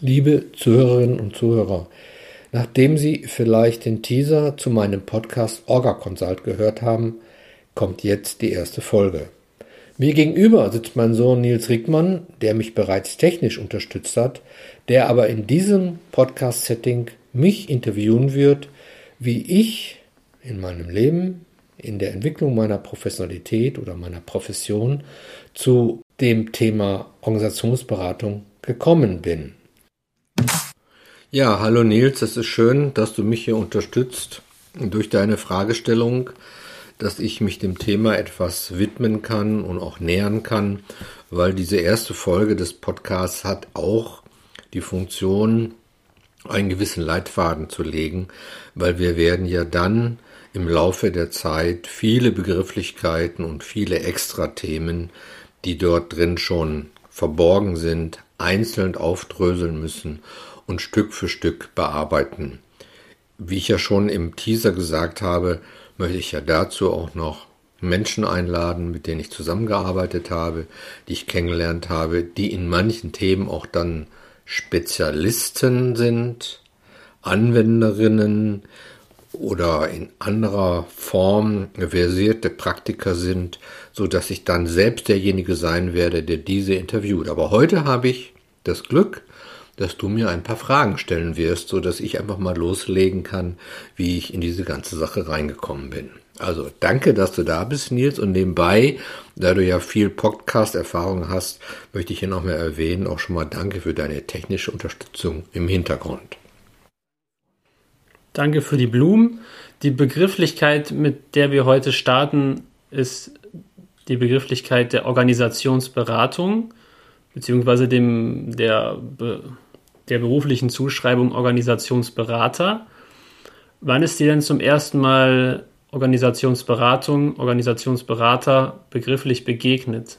Liebe Zuhörerinnen und Zuhörer, nachdem Sie vielleicht den Teaser zu meinem Podcast Orga Consult gehört haben, kommt jetzt die erste Folge. Mir gegenüber sitzt mein Sohn Nils Rickmann, der mich bereits technisch unterstützt hat, der aber in diesem Podcast-Setting mich interviewen wird, wie ich in meinem Leben, in der Entwicklung meiner Professionalität oder meiner Profession zu dem Thema Organisationsberatung gekommen bin. Ja, hallo Nils, es ist schön, dass du mich hier unterstützt durch deine Fragestellung, dass ich mich dem Thema etwas widmen kann und auch nähern kann, weil diese erste Folge des Podcasts hat auch die Funktion, einen gewissen Leitfaden zu legen, weil wir werden ja dann im Laufe der Zeit viele Begrifflichkeiten und viele Extra-Themen, die dort drin schon verborgen sind, einzeln aufdröseln müssen und Stück für Stück bearbeiten. Wie ich ja schon im Teaser gesagt habe, möchte ich ja dazu auch noch Menschen einladen, mit denen ich zusammengearbeitet habe, die ich kennengelernt habe, die in manchen Themen auch dann Spezialisten sind, Anwenderinnen oder in anderer Form versierte Praktiker sind, so dass ich dann selbst derjenige sein werde, der diese interviewt. Aber heute habe ich das Glück, dass du mir ein paar Fragen stellen wirst, so dass ich einfach mal loslegen kann, wie ich in diese ganze Sache reingekommen bin. Also danke, dass du da bist, Nils. Und nebenbei, da du ja viel Podcast-Erfahrung hast, möchte ich hier noch mal erwähnen, auch schon mal danke für deine technische Unterstützung im Hintergrund. Danke für die Blumen. Die Begrifflichkeit, mit der wir heute starten, ist die Begrifflichkeit der Organisationsberatung beziehungsweise dem, der, der beruflichen Zuschreibung Organisationsberater. Wann ist dir denn zum ersten Mal Organisationsberatung, Organisationsberater begrifflich begegnet?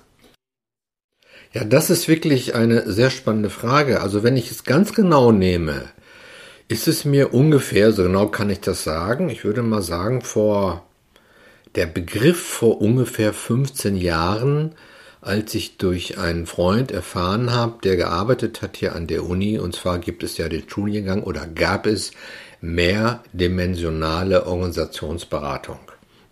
Ja, das ist wirklich eine sehr spannende Frage. Also wenn ich es ganz genau nehme, ist es mir ungefähr, so genau kann ich das sagen, ich würde mal sagen, vor der Begriff vor ungefähr 15 Jahren als ich durch einen Freund erfahren habe, der gearbeitet hat hier an der Uni, und zwar gibt es ja den Studiengang oder gab es mehrdimensionale Organisationsberatung,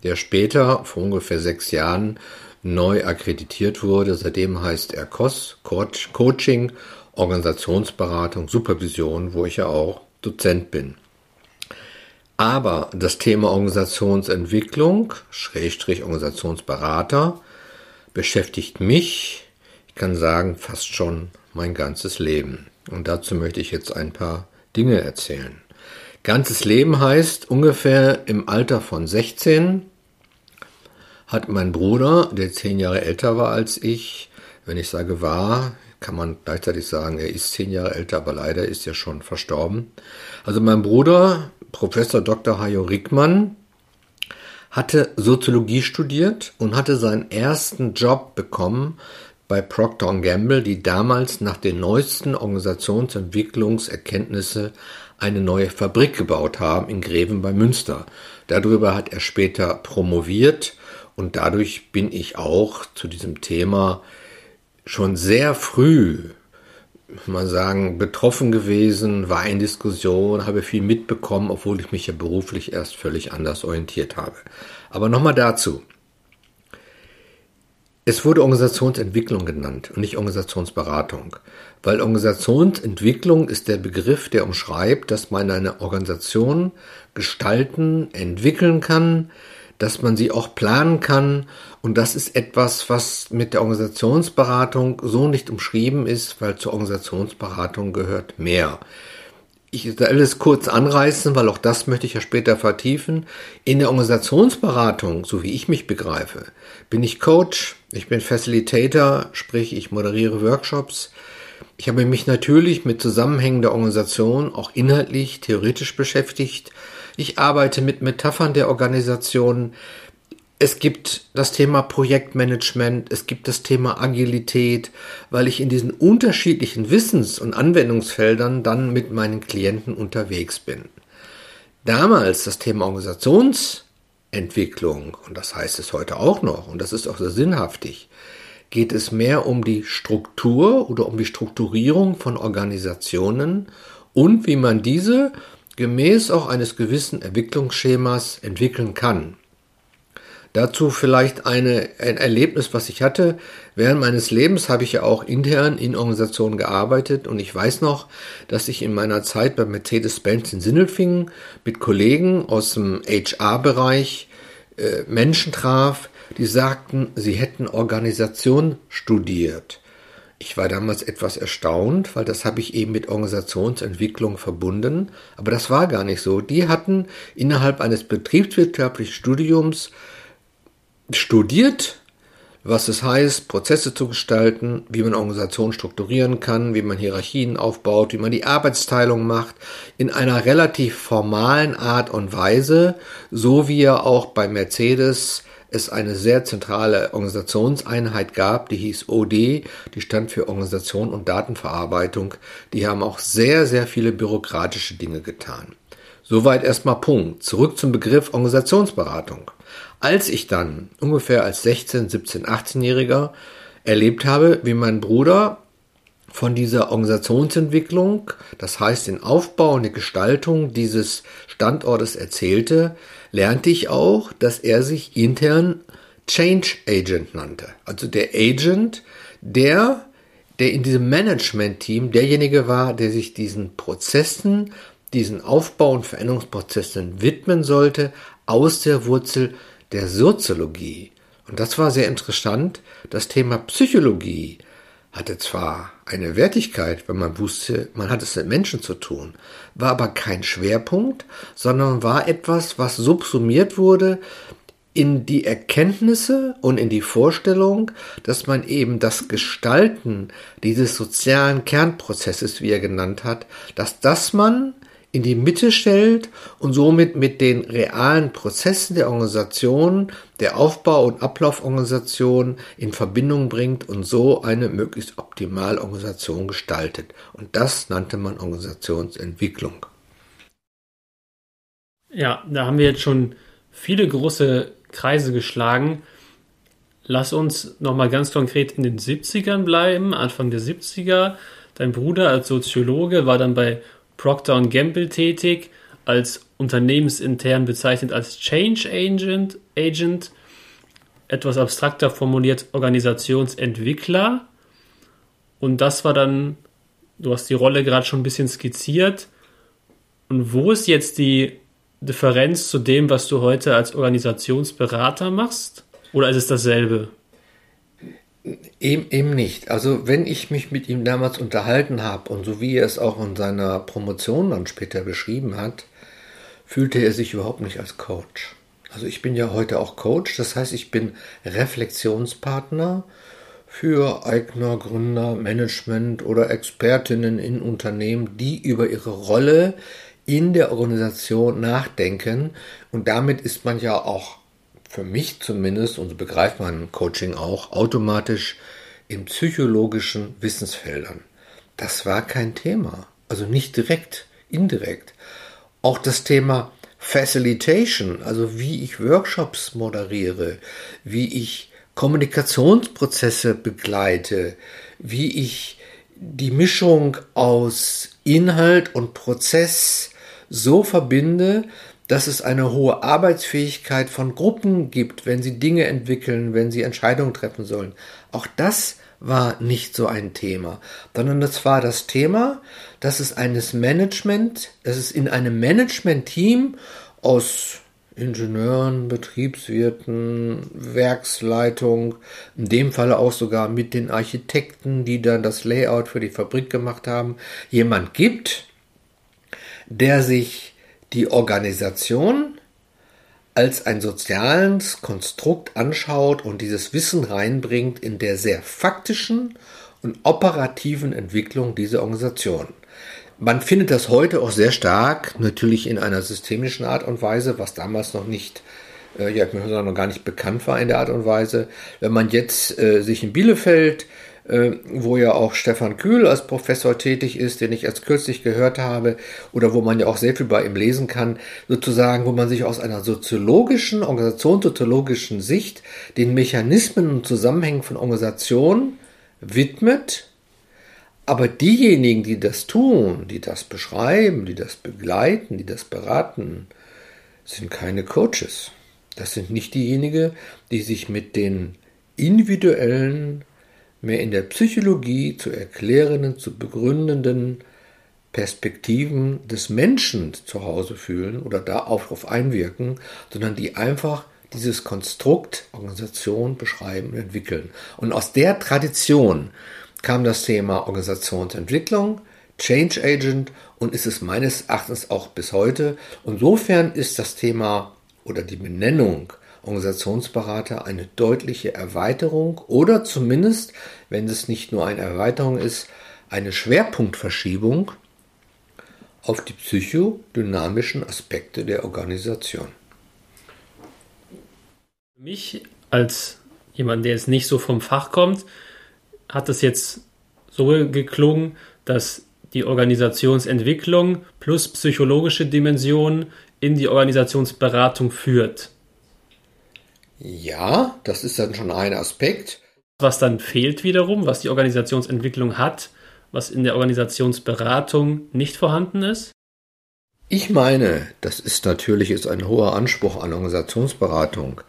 der später vor ungefähr sechs Jahren neu akkreditiert wurde. Seitdem heißt er COS, Coaching, Organisationsberatung, Supervision, wo ich ja auch Dozent bin. Aber das Thema Organisationsentwicklung, Schrägstrich Organisationsberater, beschäftigt mich, ich kann sagen, fast schon mein ganzes Leben. Und dazu möchte ich jetzt ein paar Dinge erzählen. Ganzes Leben heißt ungefähr im Alter von 16 hat mein Bruder, der zehn Jahre älter war als ich, wenn ich sage war, kann man gleichzeitig sagen, er ist zehn Jahre älter, aber leider ist er schon verstorben. Also mein Bruder, Professor Dr. Hajo Rickmann, hatte Soziologie studiert und hatte seinen ersten Job bekommen bei Procter Gamble, die damals nach den neuesten Organisationsentwicklungserkenntnissen eine neue Fabrik gebaut haben in Greven bei Münster. Darüber hat er später promoviert und dadurch bin ich auch zu diesem Thema schon sehr früh mal sagen, betroffen gewesen, war in Diskussion, habe viel mitbekommen, obwohl ich mich ja beruflich erst völlig anders orientiert habe. Aber nochmal dazu. Es wurde Organisationsentwicklung genannt und nicht Organisationsberatung, weil Organisationsentwicklung ist der Begriff, der umschreibt, dass man eine Organisation gestalten, entwickeln kann, dass man sie auch planen kann. Und das ist etwas, was mit der Organisationsberatung so nicht umschrieben ist, weil zur Organisationsberatung gehört mehr. Ich will alles kurz anreißen, weil auch das möchte ich ja später vertiefen. In der Organisationsberatung, so wie ich mich begreife, bin ich Coach, ich bin Facilitator, sprich ich moderiere Workshops. Ich habe mich natürlich mit Zusammenhängen der Organisation auch inhaltlich, theoretisch beschäftigt ich arbeite mit Metaphern der Organisation. Es gibt das Thema Projektmanagement, es gibt das Thema Agilität, weil ich in diesen unterschiedlichen Wissens- und Anwendungsfeldern dann mit meinen Klienten unterwegs bin. Damals das Thema Organisationsentwicklung, und das heißt es heute auch noch, und das ist auch sehr sinnhaftig, geht es mehr um die Struktur oder um die Strukturierung von Organisationen und wie man diese gemäß auch eines gewissen Entwicklungsschemas entwickeln kann. Dazu vielleicht eine, ein Erlebnis, was ich hatte. Während meines Lebens habe ich ja auch intern in Organisationen gearbeitet und ich weiß noch, dass ich in meiner Zeit bei Mercedes-Benz in Sindelfingen mit Kollegen aus dem HR-Bereich äh, Menschen traf, die sagten, sie hätten Organisation studiert. Ich war damals etwas erstaunt, weil das habe ich eben mit Organisationsentwicklung verbunden, aber das war gar nicht so. Die hatten innerhalb eines betriebswirtschaftlichen Studiums studiert, was es heißt, Prozesse zu gestalten, wie man Organisationen strukturieren kann, wie man Hierarchien aufbaut, wie man die Arbeitsteilung macht, in einer relativ formalen Art und Weise, so wie er auch bei Mercedes es eine sehr zentrale Organisationseinheit gab, die hieß OD, die stand für Organisation und Datenverarbeitung. Die haben auch sehr, sehr viele bürokratische Dinge getan. Soweit erstmal Punkt. Zurück zum Begriff Organisationsberatung. Als ich dann ungefähr als 16, 17, 18-Jähriger erlebt habe, wie mein Bruder von dieser Organisationsentwicklung, das heißt den Aufbau und die Gestaltung dieses Standortes erzählte, lernte ich auch, dass er sich intern Change Agent nannte. Also der Agent, der, der in diesem Management-Team derjenige war, der sich diesen Prozessen, diesen Aufbau- und Veränderungsprozessen widmen sollte, aus der Wurzel der Soziologie. Und das war sehr interessant. Das Thema Psychologie hatte zwar eine Wertigkeit, wenn man wusste, man hat es mit Menschen zu tun, war aber kein Schwerpunkt, sondern war etwas, was subsumiert wurde in die Erkenntnisse und in die Vorstellung, dass man eben das Gestalten dieses sozialen Kernprozesses, wie er genannt hat, dass das man in die Mitte stellt und somit mit den realen Prozessen der Organisation, der Aufbau- und Ablauforganisation in Verbindung bringt und so eine möglichst optimale Organisation gestaltet. Und das nannte man Organisationsentwicklung. Ja, da haben wir jetzt schon viele große Kreise geschlagen. Lass uns nochmal ganz konkret in den 70ern bleiben, Anfang der 70er. Dein Bruder als Soziologe war dann bei Procter Gamble tätig, als unternehmensintern bezeichnet als Change Agent, Agent etwas abstrakter formuliert Organisationsentwickler. Und das war dann, du hast die Rolle gerade schon ein bisschen skizziert. Und wo ist jetzt die Differenz zu dem, was du heute als Organisationsberater machst? Oder ist es dasselbe? Eben, eben nicht. Also wenn ich mich mit ihm damals unterhalten habe und so wie er es auch in seiner Promotion dann später beschrieben hat, fühlte er sich überhaupt nicht als Coach. Also ich bin ja heute auch Coach, das heißt ich bin Reflexionspartner für Eigner, Gründer, Management oder Expertinnen in Unternehmen, die über ihre Rolle in der Organisation nachdenken und damit ist man ja auch für mich zumindest, und so begreift man Coaching auch, automatisch in psychologischen Wissensfeldern. Das war kein Thema. Also nicht direkt, indirekt. Auch das Thema Facilitation, also wie ich Workshops moderiere, wie ich Kommunikationsprozesse begleite, wie ich die Mischung aus Inhalt und Prozess so verbinde, dass es eine hohe Arbeitsfähigkeit von Gruppen gibt, wenn sie Dinge entwickeln, wenn sie Entscheidungen treffen sollen. Auch das war nicht so ein Thema, sondern das war das Thema, dass es eines Management, dass es in einem Management-Team aus Ingenieuren, Betriebswirten, Werksleitung, in dem Falle auch sogar mit den Architekten, die dann das Layout für die Fabrik gemacht haben, jemand gibt, der sich die Organisation als ein soziales Konstrukt anschaut und dieses Wissen reinbringt in der sehr faktischen und operativen Entwicklung dieser Organisation. Man findet das heute auch sehr stark, natürlich in einer systemischen Art und Weise, was damals noch nicht, äh, ja, ich noch gar nicht bekannt war in der Art und Weise. Wenn man jetzt äh, sich in Bielefeld wo ja auch Stefan Kühl als Professor tätig ist, den ich erst kürzlich gehört habe, oder wo man ja auch sehr viel bei ihm lesen kann, sozusagen, wo man sich aus einer soziologischen, organisationssoziologischen Sicht den Mechanismen und Zusammenhängen von Organisationen widmet, aber diejenigen, die das tun, die das beschreiben, die das begleiten, die das beraten, sind keine Coaches. Das sind nicht diejenigen, die sich mit den individuellen, mehr in der Psychologie zu erklärenden, zu begründenden Perspektiven des Menschen zu Hause fühlen oder darauf einwirken, sondern die einfach dieses Konstrukt Organisation beschreiben und entwickeln. Und aus der Tradition kam das Thema Organisationsentwicklung, Change Agent und ist es meines Erachtens auch bis heute. Insofern ist das Thema oder die Benennung Organisationsberater eine deutliche Erweiterung oder zumindest, wenn es nicht nur eine Erweiterung ist, eine Schwerpunktverschiebung auf die psychodynamischen Aspekte der Organisation. Für mich als jemand, der jetzt nicht so vom Fach kommt, hat es jetzt so geklungen, dass die Organisationsentwicklung plus psychologische Dimension in die Organisationsberatung führt. Ja, das ist dann schon ein Aspekt. Was dann fehlt wiederum, was die Organisationsentwicklung hat, was in der Organisationsberatung nicht vorhanden ist? Ich meine, das ist natürlich ist ein hoher Anspruch an Organisationsberatung,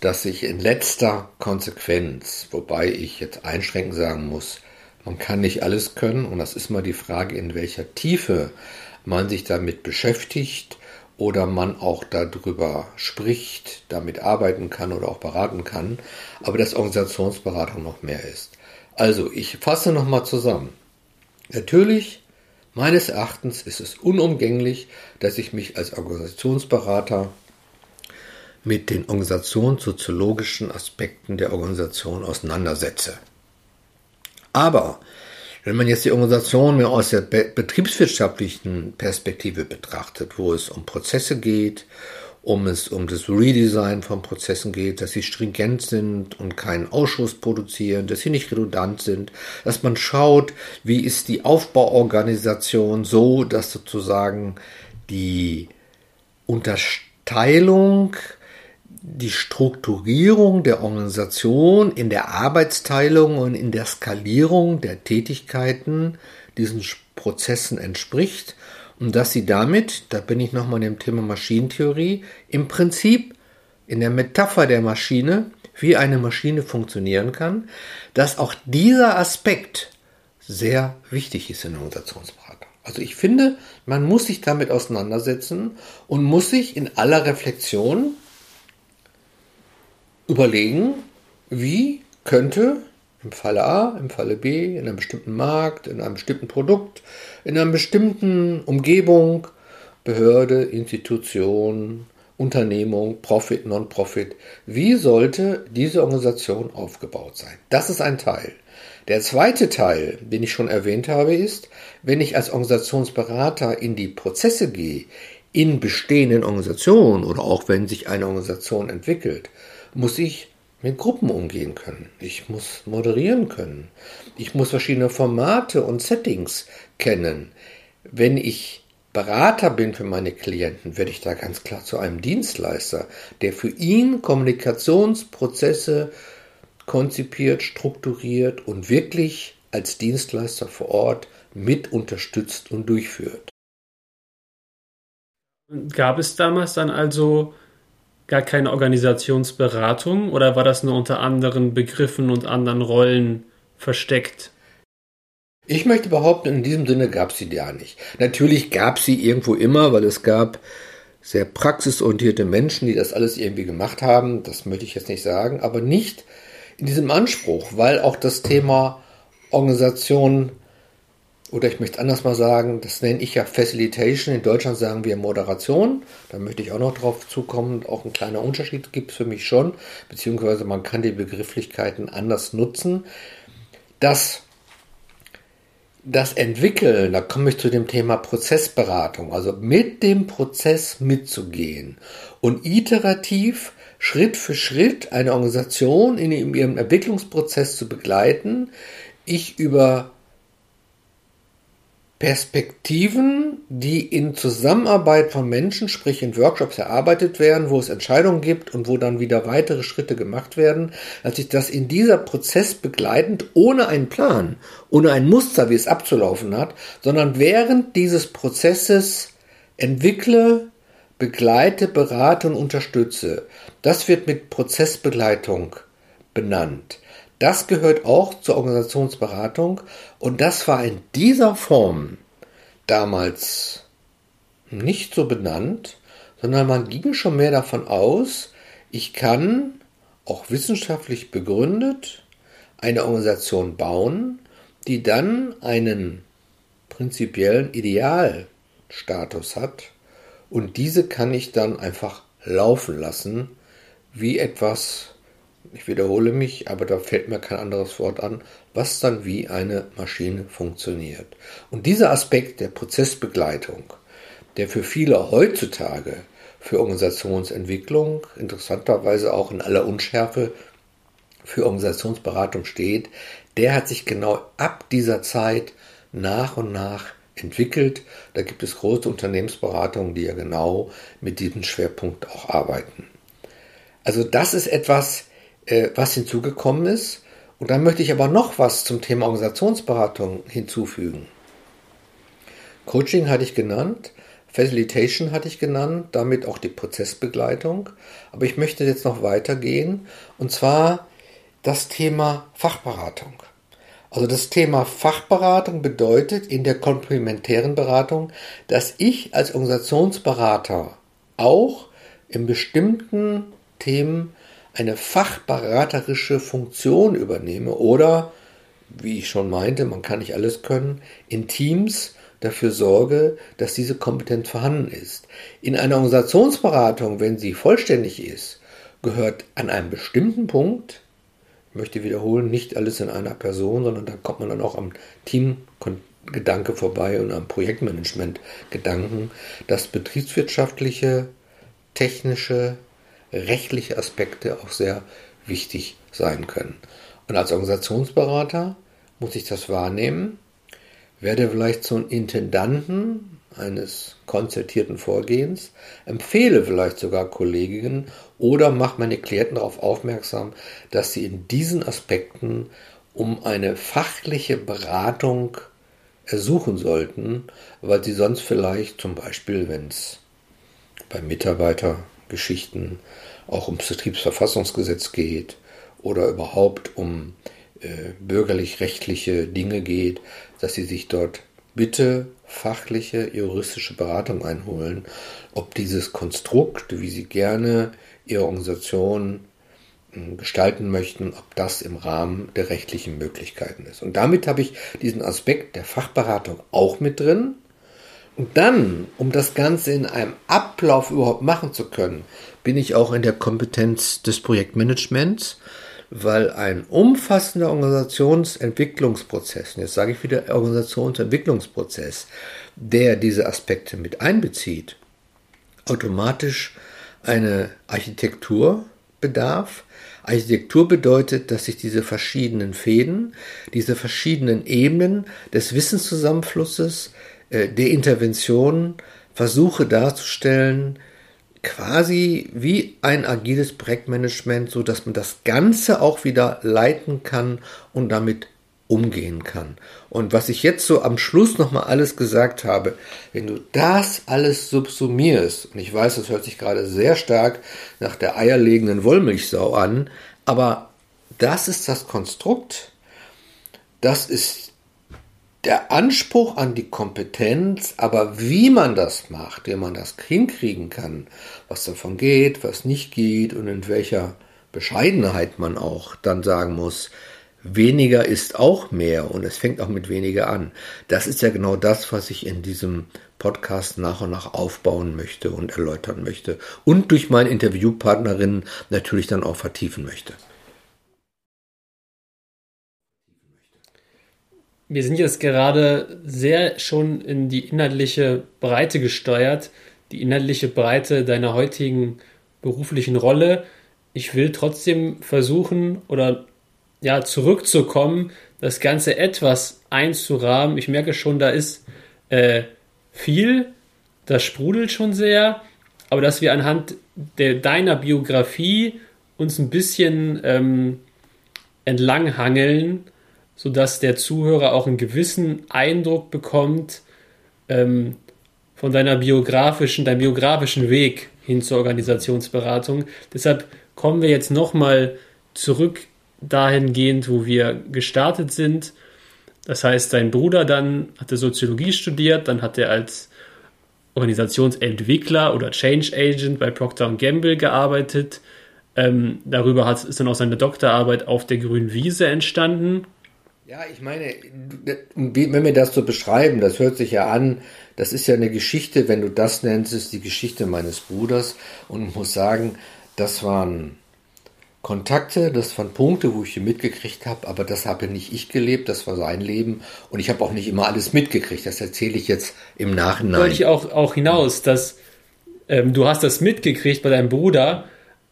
dass sich in letzter Konsequenz, wobei ich jetzt einschränkend sagen muss, man kann nicht alles können und das ist mal die Frage, in welcher Tiefe man sich damit beschäftigt oder man auch darüber spricht, damit arbeiten kann oder auch beraten kann, aber dass Organisationsberatung noch mehr ist. Also, ich fasse nochmal zusammen. Natürlich, meines Erachtens ist es unumgänglich, dass ich mich als Organisationsberater mit den organisationssoziologischen Aspekten der Organisation auseinandersetze. Aber wenn man jetzt die Organisation mehr aus der betriebswirtschaftlichen Perspektive betrachtet, wo es um Prozesse geht, um es um das Redesign von Prozessen geht, dass sie stringent sind und keinen Ausschuss produzieren, dass sie nicht redundant sind, dass man schaut, wie ist die Aufbauorganisation so, dass sozusagen die Unterteilung die Strukturierung der Organisation in der Arbeitsteilung und in der Skalierung der Tätigkeiten diesen Prozessen entspricht und dass sie damit, da bin ich nochmal im Thema Maschinentheorie, im Prinzip in der Metapher der Maschine, wie eine Maschine funktionieren kann, dass auch dieser Aspekt sehr wichtig ist in der Organisationsberatung. Also ich finde, man muss sich damit auseinandersetzen und muss sich in aller Reflexion überlegen, wie könnte im Falle A, im Falle B, in einem bestimmten Markt, in einem bestimmten Produkt, in einer bestimmten Umgebung, Behörde, Institution, Unternehmung, Profit, Non-Profit, wie sollte diese Organisation aufgebaut sein? Das ist ein Teil. Der zweite Teil, den ich schon erwähnt habe, ist, wenn ich als Organisationsberater in die Prozesse gehe, in bestehenden Organisationen oder auch wenn sich eine Organisation entwickelt, muss ich mit Gruppen umgehen können. Ich muss moderieren können. Ich muss verschiedene Formate und Settings kennen. Wenn ich Berater bin für meine Klienten, werde ich da ganz klar zu einem Dienstleister, der für ihn Kommunikationsprozesse konzipiert, strukturiert und wirklich als Dienstleister vor Ort mit unterstützt und durchführt. Gab es damals dann also gar keine Organisationsberatung oder war das nur unter anderen Begriffen und anderen Rollen versteckt? Ich möchte behaupten, in diesem Sinne gab es sie gar nicht. Natürlich gab sie irgendwo immer, weil es gab sehr praxisorientierte Menschen, die das alles irgendwie gemacht haben. Das möchte ich jetzt nicht sagen, aber nicht in diesem Anspruch, weil auch das Thema Organisation oder ich möchte anders mal sagen, das nenne ich ja Facilitation. In Deutschland sagen wir Moderation. Da möchte ich auch noch drauf zukommen. Auch ein kleiner Unterschied gibt es für mich schon, beziehungsweise man kann die Begrifflichkeiten anders nutzen. Das, das Entwickeln, da komme ich zu dem Thema Prozessberatung, also mit dem Prozess mitzugehen und iterativ Schritt für Schritt eine Organisation in ihrem Entwicklungsprozess zu begleiten, ich über Perspektiven, die in Zusammenarbeit von Menschen, sprich in Workshops erarbeitet werden, wo es Entscheidungen gibt und wo dann wieder weitere Schritte gemacht werden, als ich das in dieser Prozess begleitend, ohne einen Plan, ohne ein Muster, wie es abzulaufen hat, sondern während dieses Prozesses entwickle, begleite, berate und unterstütze. Das wird mit Prozessbegleitung benannt. Das gehört auch zur Organisationsberatung und das war in dieser Form damals nicht so benannt, sondern man ging schon mehr davon aus, ich kann auch wissenschaftlich begründet eine Organisation bauen, die dann einen prinzipiellen Idealstatus hat und diese kann ich dann einfach laufen lassen wie etwas ich wiederhole mich, aber da fällt mir kein anderes Wort an, was dann wie eine Maschine funktioniert. Und dieser Aspekt der Prozessbegleitung, der für viele heutzutage für Organisationsentwicklung, interessanterweise auch in aller Unschärfe für Organisationsberatung steht, der hat sich genau ab dieser Zeit nach und nach entwickelt. Da gibt es große Unternehmensberatungen, die ja genau mit diesem Schwerpunkt auch arbeiten. Also das ist etwas, äh, was hinzugekommen ist. Und dann möchte ich aber noch was zum Thema Organisationsberatung hinzufügen. Coaching hatte ich genannt, Facilitation hatte ich genannt, damit auch die Prozessbegleitung. Aber ich möchte jetzt noch weitergehen und zwar das Thema Fachberatung. Also das Thema Fachberatung bedeutet in der komplementären Beratung, dass ich als Organisationsberater auch in bestimmten Themen eine fachberaterische Funktion übernehme oder, wie ich schon meinte, man kann nicht alles können, in Teams dafür sorge, dass diese Kompetenz vorhanden ist. In einer Organisationsberatung, wenn sie vollständig ist, gehört an einem bestimmten Punkt, ich möchte wiederholen, nicht alles in einer Person, sondern da kommt man dann auch am Teamgedanke vorbei und am Projektmanagement-Gedanken, das betriebswirtschaftliche, technische, rechtliche Aspekte auch sehr wichtig sein können. Und als Organisationsberater muss ich das wahrnehmen, werde vielleicht zum Intendanten eines konzertierten Vorgehens, empfehle vielleicht sogar Kolleginnen oder mache meine Klienten darauf aufmerksam, dass sie in diesen Aspekten um eine fachliche Beratung ersuchen sollten, weil sie sonst vielleicht zum Beispiel, wenn es bei Mitarbeiter Geschichten auch ums Betriebsverfassungsgesetz geht oder überhaupt um äh, bürgerlich-rechtliche Dinge geht, dass sie sich dort bitte fachliche, juristische Beratung einholen, ob dieses Konstrukt, wie sie gerne ihre Organisation hm, gestalten möchten, ob das im Rahmen der rechtlichen Möglichkeiten ist. Und damit habe ich diesen Aspekt der Fachberatung auch mit drin. Und dann, um das Ganze in einem Ablauf überhaupt machen zu können, bin ich auch in der Kompetenz des Projektmanagements, weil ein umfassender Organisationsentwicklungsprozess, und jetzt sage ich wieder Organisationsentwicklungsprozess, der diese Aspekte mit einbezieht, automatisch eine Architektur bedarf. Architektur bedeutet, dass sich diese verschiedenen Fäden, diese verschiedenen Ebenen des Wissenszusammenflusses, der Intervention versuche darzustellen, quasi wie ein agiles Projektmanagement, so dass man das Ganze auch wieder leiten kann und damit umgehen kann. Und was ich jetzt so am Schluss nochmal alles gesagt habe, wenn du das alles subsumierst, und ich weiß, das hört sich gerade sehr stark nach der eierlegenden Wollmilchsau an, aber das ist das Konstrukt, das ist der Anspruch an die Kompetenz, aber wie man das macht, wie man das hinkriegen kann, was davon geht, was nicht geht und in welcher Bescheidenheit man auch dann sagen muss, weniger ist auch mehr und es fängt auch mit weniger an. Das ist ja genau das, was ich in diesem Podcast nach und nach aufbauen möchte und erläutern möchte und durch meine Interviewpartnerinnen natürlich dann auch vertiefen möchte. Wir sind jetzt gerade sehr schon in die inhaltliche Breite gesteuert, die inhaltliche Breite deiner heutigen beruflichen Rolle. Ich will trotzdem versuchen oder ja zurückzukommen das Ganze etwas einzurahmen. Ich merke schon, da ist äh, viel, das sprudelt schon sehr, aber dass wir anhand der, deiner Biografie uns ein bisschen ähm, entlanghangeln, sodass der Zuhörer auch einen gewissen Eindruck bekommt ähm, von deiner biografischen, deinem biografischen Weg hin zur Organisationsberatung. Deshalb kommen wir jetzt nochmal zurück dahingehend, wo wir gestartet sind. Das heißt, dein Bruder dann hatte Soziologie studiert, dann hat er als Organisationsentwickler oder Change Agent bei Procter Gamble gearbeitet. Ähm, darüber hat, ist dann auch seine Doktorarbeit auf der grünen Wiese entstanden. Ja, ich meine, wenn wir das so beschreiben, das hört sich ja an, das ist ja eine Geschichte, wenn du das nennst, ist die Geschichte meines Bruders und ich muss sagen, das waren Kontakte, das waren Punkte, wo ich ihn mitgekriegt habe, aber das habe nicht ich gelebt, das war sein Leben und ich habe auch nicht immer alles mitgekriegt. Das erzähle ich jetzt im Nachhinein. Wollte ich auch, auch hinaus, dass ähm, du hast das mitgekriegt bei deinem Bruder,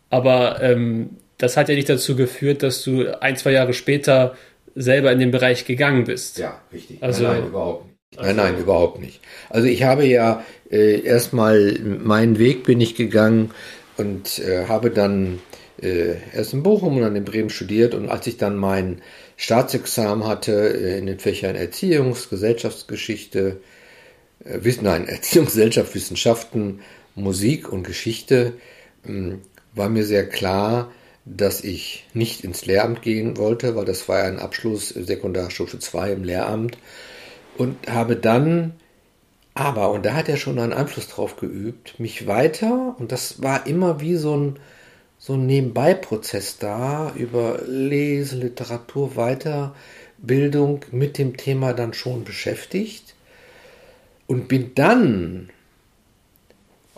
aber ähm, das hat ja nicht dazu geführt, dass du ein, zwei Jahre später selber in den Bereich gegangen bist. Ja, richtig. Also, nein, nein, überhaupt nicht. Also, nein, nein, überhaupt nicht. Also ich habe ja äh, erstmal meinen Weg bin ich gegangen und äh, habe dann äh, erst in Bochum und dann in Bremen studiert und als ich dann mein Staatsexamen hatte äh, in den Fächern Erziehungs-, Gesellschaftsgeschichte, äh, nein, Erziehungs-, Gesellschaftswissenschaften, Musik und Geschichte, ähm, war mir sehr klar, dass ich nicht ins Lehramt gehen wollte, weil das war ja ein Abschluss Sekundarstufe 2 im Lehramt. Und habe dann aber, und da hat er schon einen Einfluss drauf geübt, mich weiter, und das war immer wie so ein, so ein Nebenbei-Prozess da, über Lese, Literatur, Weiterbildung mit dem Thema dann schon beschäftigt. Und bin dann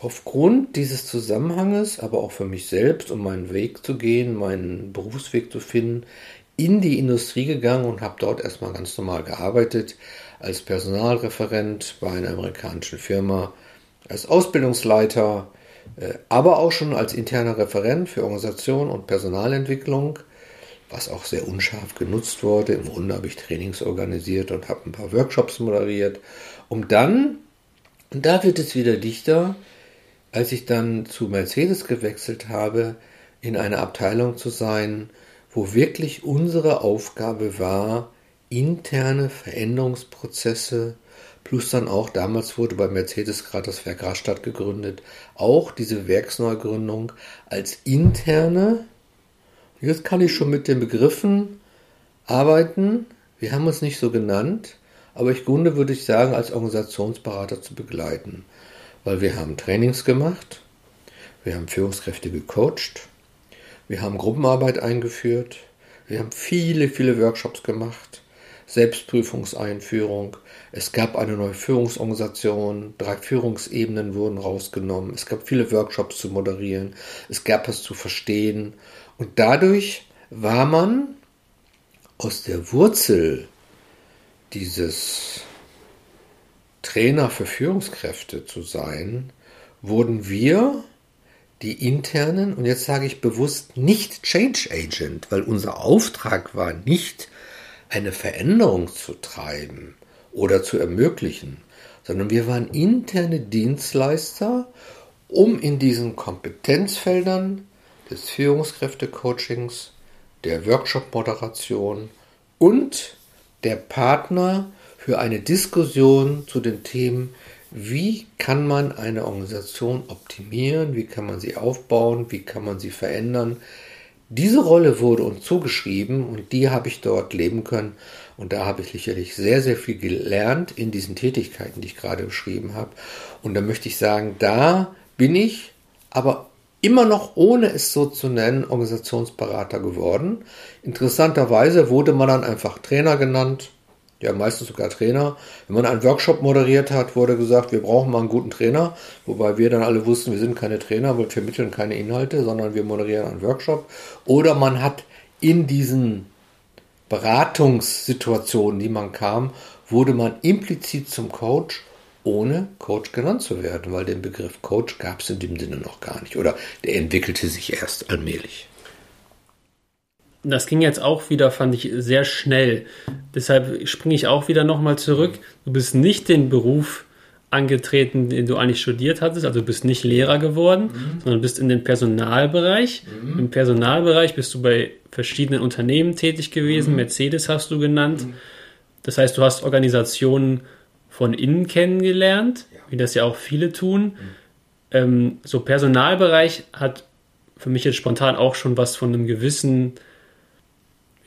aufgrund dieses Zusammenhanges, aber auch für mich selbst, um meinen Weg zu gehen, meinen Berufsweg zu finden, in die Industrie gegangen und habe dort erstmal ganz normal gearbeitet, als Personalreferent bei einer amerikanischen Firma, als Ausbildungsleiter, äh, aber auch schon als interner Referent für Organisation und Personalentwicklung, was auch sehr unscharf genutzt wurde. Im Grunde habe ich Trainings organisiert und habe ein paar Workshops moderiert, um dann, und da wird es wieder dichter, als ich dann zu Mercedes gewechselt habe, in einer Abteilung zu sein, wo wirklich unsere Aufgabe war, interne Veränderungsprozesse plus dann auch, damals wurde bei Mercedes gerade das Werk Rastatt gegründet, auch diese Werksneugründung als interne, jetzt kann ich schon mit den Begriffen arbeiten, wir haben es nicht so genannt, aber ich Grunde würde ich sagen, als Organisationsberater zu begleiten, weil wir haben Trainings gemacht, wir haben Führungskräfte gecoacht, wir haben Gruppenarbeit eingeführt, wir haben viele, viele Workshops gemacht, Selbstprüfungseinführung. Es gab eine neue Führungsorganisation, drei Führungsebenen wurden rausgenommen. Es gab viele Workshops zu moderieren, es gab es zu verstehen. Und dadurch war man aus der Wurzel dieses Trainer für Führungskräfte zu sein, wurden wir die internen, und jetzt sage ich bewusst nicht Change Agent, weil unser Auftrag war nicht, eine Veränderung zu treiben oder zu ermöglichen, sondern wir waren interne Dienstleister, um in diesen Kompetenzfeldern des Führungskräftecoachings, der Workshop-Moderation und der Partner für eine Diskussion zu den Themen, wie kann man eine Organisation optimieren, wie kann man sie aufbauen, wie kann man sie verändern, diese Rolle wurde uns zugeschrieben und die habe ich dort leben können. Und da habe ich sicherlich sehr, sehr viel gelernt in diesen Tätigkeiten, die ich gerade beschrieben habe. Und da möchte ich sagen, da bin ich aber immer noch, ohne es so zu nennen, Organisationsberater geworden. Interessanterweise wurde man dann einfach Trainer genannt ja meistens sogar Trainer. Wenn man einen Workshop moderiert hat, wurde gesagt, wir brauchen mal einen guten Trainer, wobei wir dann alle wussten, wir sind keine Trainer, wir vermitteln keine Inhalte, sondern wir moderieren einen Workshop. Oder man hat in diesen Beratungssituationen, die man kam, wurde man implizit zum Coach, ohne Coach genannt zu werden, weil den Begriff Coach gab es in dem Sinne noch gar nicht oder der entwickelte sich erst allmählich. Das ging jetzt auch wieder, fand ich, sehr schnell. Deshalb springe ich auch wieder nochmal zurück. Du bist nicht den Beruf angetreten, den du eigentlich studiert hattest. Also du bist nicht Lehrer geworden, mhm. sondern bist in den Personalbereich. Mhm. Im Personalbereich bist du bei verschiedenen Unternehmen tätig gewesen. Mhm. Mercedes hast du genannt. Mhm. Das heißt, du hast Organisationen von innen kennengelernt, ja. wie das ja auch viele tun. Mhm. Ähm, so Personalbereich hat für mich jetzt spontan auch schon was von einem gewissen,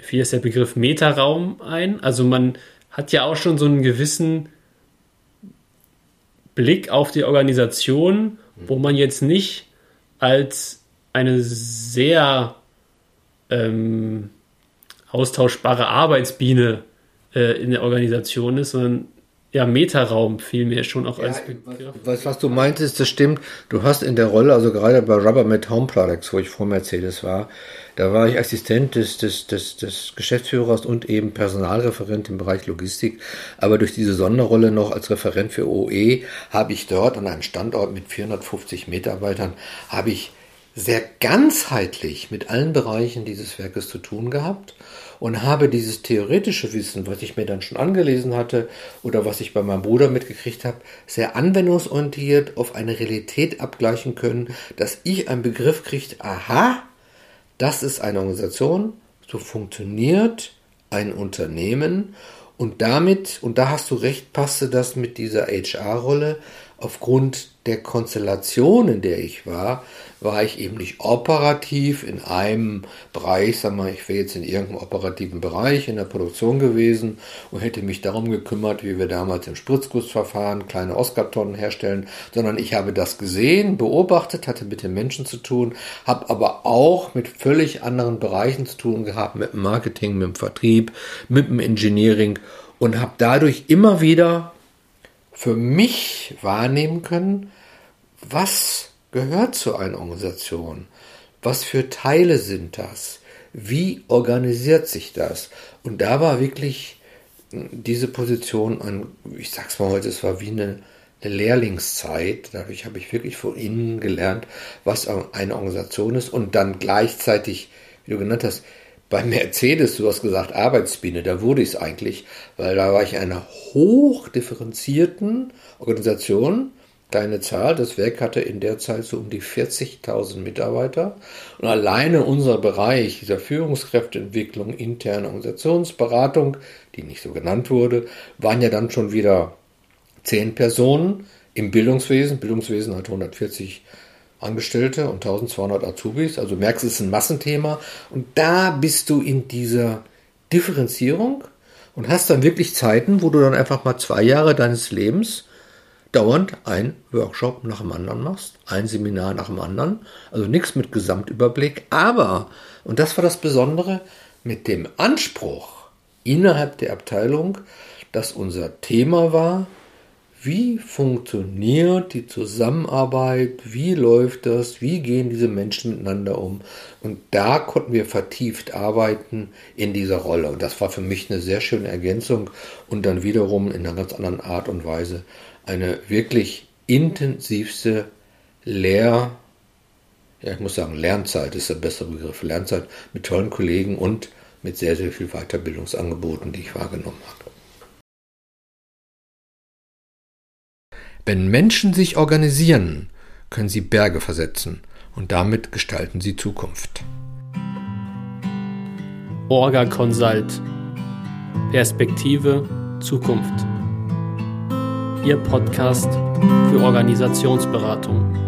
wie ist der Begriff Metaraum ein? Also man hat ja auch schon so einen gewissen Blick auf die Organisation, wo man jetzt nicht als eine sehr ähm, austauschbare Arbeitsbiene äh, in der Organisation ist, sondern ja, Metaraum fiel mir schon auch ja, als Begriff. Was, was du meintest, das stimmt. Du hast in der Rolle, also gerade bei Rubbermaid Home Products, wo ich vor Mercedes war, da war ich Assistent des, des, des, des Geschäftsführers und eben Personalreferent im Bereich Logistik. Aber durch diese Sonderrolle noch als Referent für OE habe ich dort an einem Standort mit 450 Mitarbeitern, habe ich sehr ganzheitlich mit allen Bereichen dieses Werkes zu tun gehabt und habe dieses theoretische Wissen, was ich mir dann schon angelesen hatte oder was ich bei meinem Bruder mitgekriegt habe, sehr anwendungsorientiert auf eine Realität abgleichen können, dass ich einen Begriff kriege, aha, das ist eine Organisation, so funktioniert ein Unternehmen und damit, und da hast du recht, passte das mit dieser HR-Rolle aufgrund der Konstellation, in der ich war, war ich eben nicht operativ in einem Bereich, sag mal, ich wäre jetzt in irgendeinem operativen Bereich in der Produktion gewesen und hätte mich darum gekümmert, wie wir damals im Spritzgussverfahren kleine Oscar-Tonnen herstellen, sondern ich habe das gesehen, beobachtet, hatte mit den Menschen zu tun, habe aber auch mit völlig anderen Bereichen zu tun gehabt, mit dem Marketing, mit dem Vertrieb, mit dem Engineering und habe dadurch immer wieder für mich wahrnehmen können, was gehört zu einer Organisation? Was für Teile sind das? Wie organisiert sich das? Und da war wirklich diese Position an, ich sag's mal heute, es war wie eine, eine Lehrlingszeit. Dadurch habe ich wirklich von innen gelernt, was eine Organisation ist und dann gleichzeitig, wie du genannt hast, bei Mercedes, du hast gesagt Arbeitsbiene, da wurde ich es eigentlich, weil da war ich in einer hochdifferenzierten Organisation. Deine Zahl, das Werk hatte in der Zeit so um die 40.000 Mitarbeiter. Und alleine unser Bereich dieser Führungskräfteentwicklung, interne Organisationsberatung, die nicht so genannt wurde, waren ja dann schon wieder zehn Personen im Bildungswesen. Bildungswesen hat 140 Angestellte und 1200 Azubis. Also merkst, es ist ein Massenthema. Und da bist du in dieser Differenzierung und hast dann wirklich Zeiten, wo du dann einfach mal zwei Jahre deines Lebens dauernd ein Workshop nach dem anderen machst, ein Seminar nach dem anderen. Also nichts mit Gesamtüberblick. Aber, und das war das Besondere, mit dem Anspruch innerhalb der Abteilung, dass unser Thema war, wie funktioniert die Zusammenarbeit, wie läuft das, wie gehen diese Menschen miteinander um. Und da konnten wir vertieft arbeiten in dieser Rolle. Und das war für mich eine sehr schöne Ergänzung und dann wiederum in einer ganz anderen Art und Weise eine wirklich intensivste Lehr, ja, ich muss sagen, Lernzeit ist der bessere Begriff, Lernzeit mit tollen Kollegen und mit sehr, sehr viel Weiterbildungsangeboten, die ich wahrgenommen habe. Wenn Menschen sich organisieren, können sie Berge versetzen und damit gestalten sie Zukunft. Orga Consult Perspektive Zukunft. Ihr Podcast für Organisationsberatung.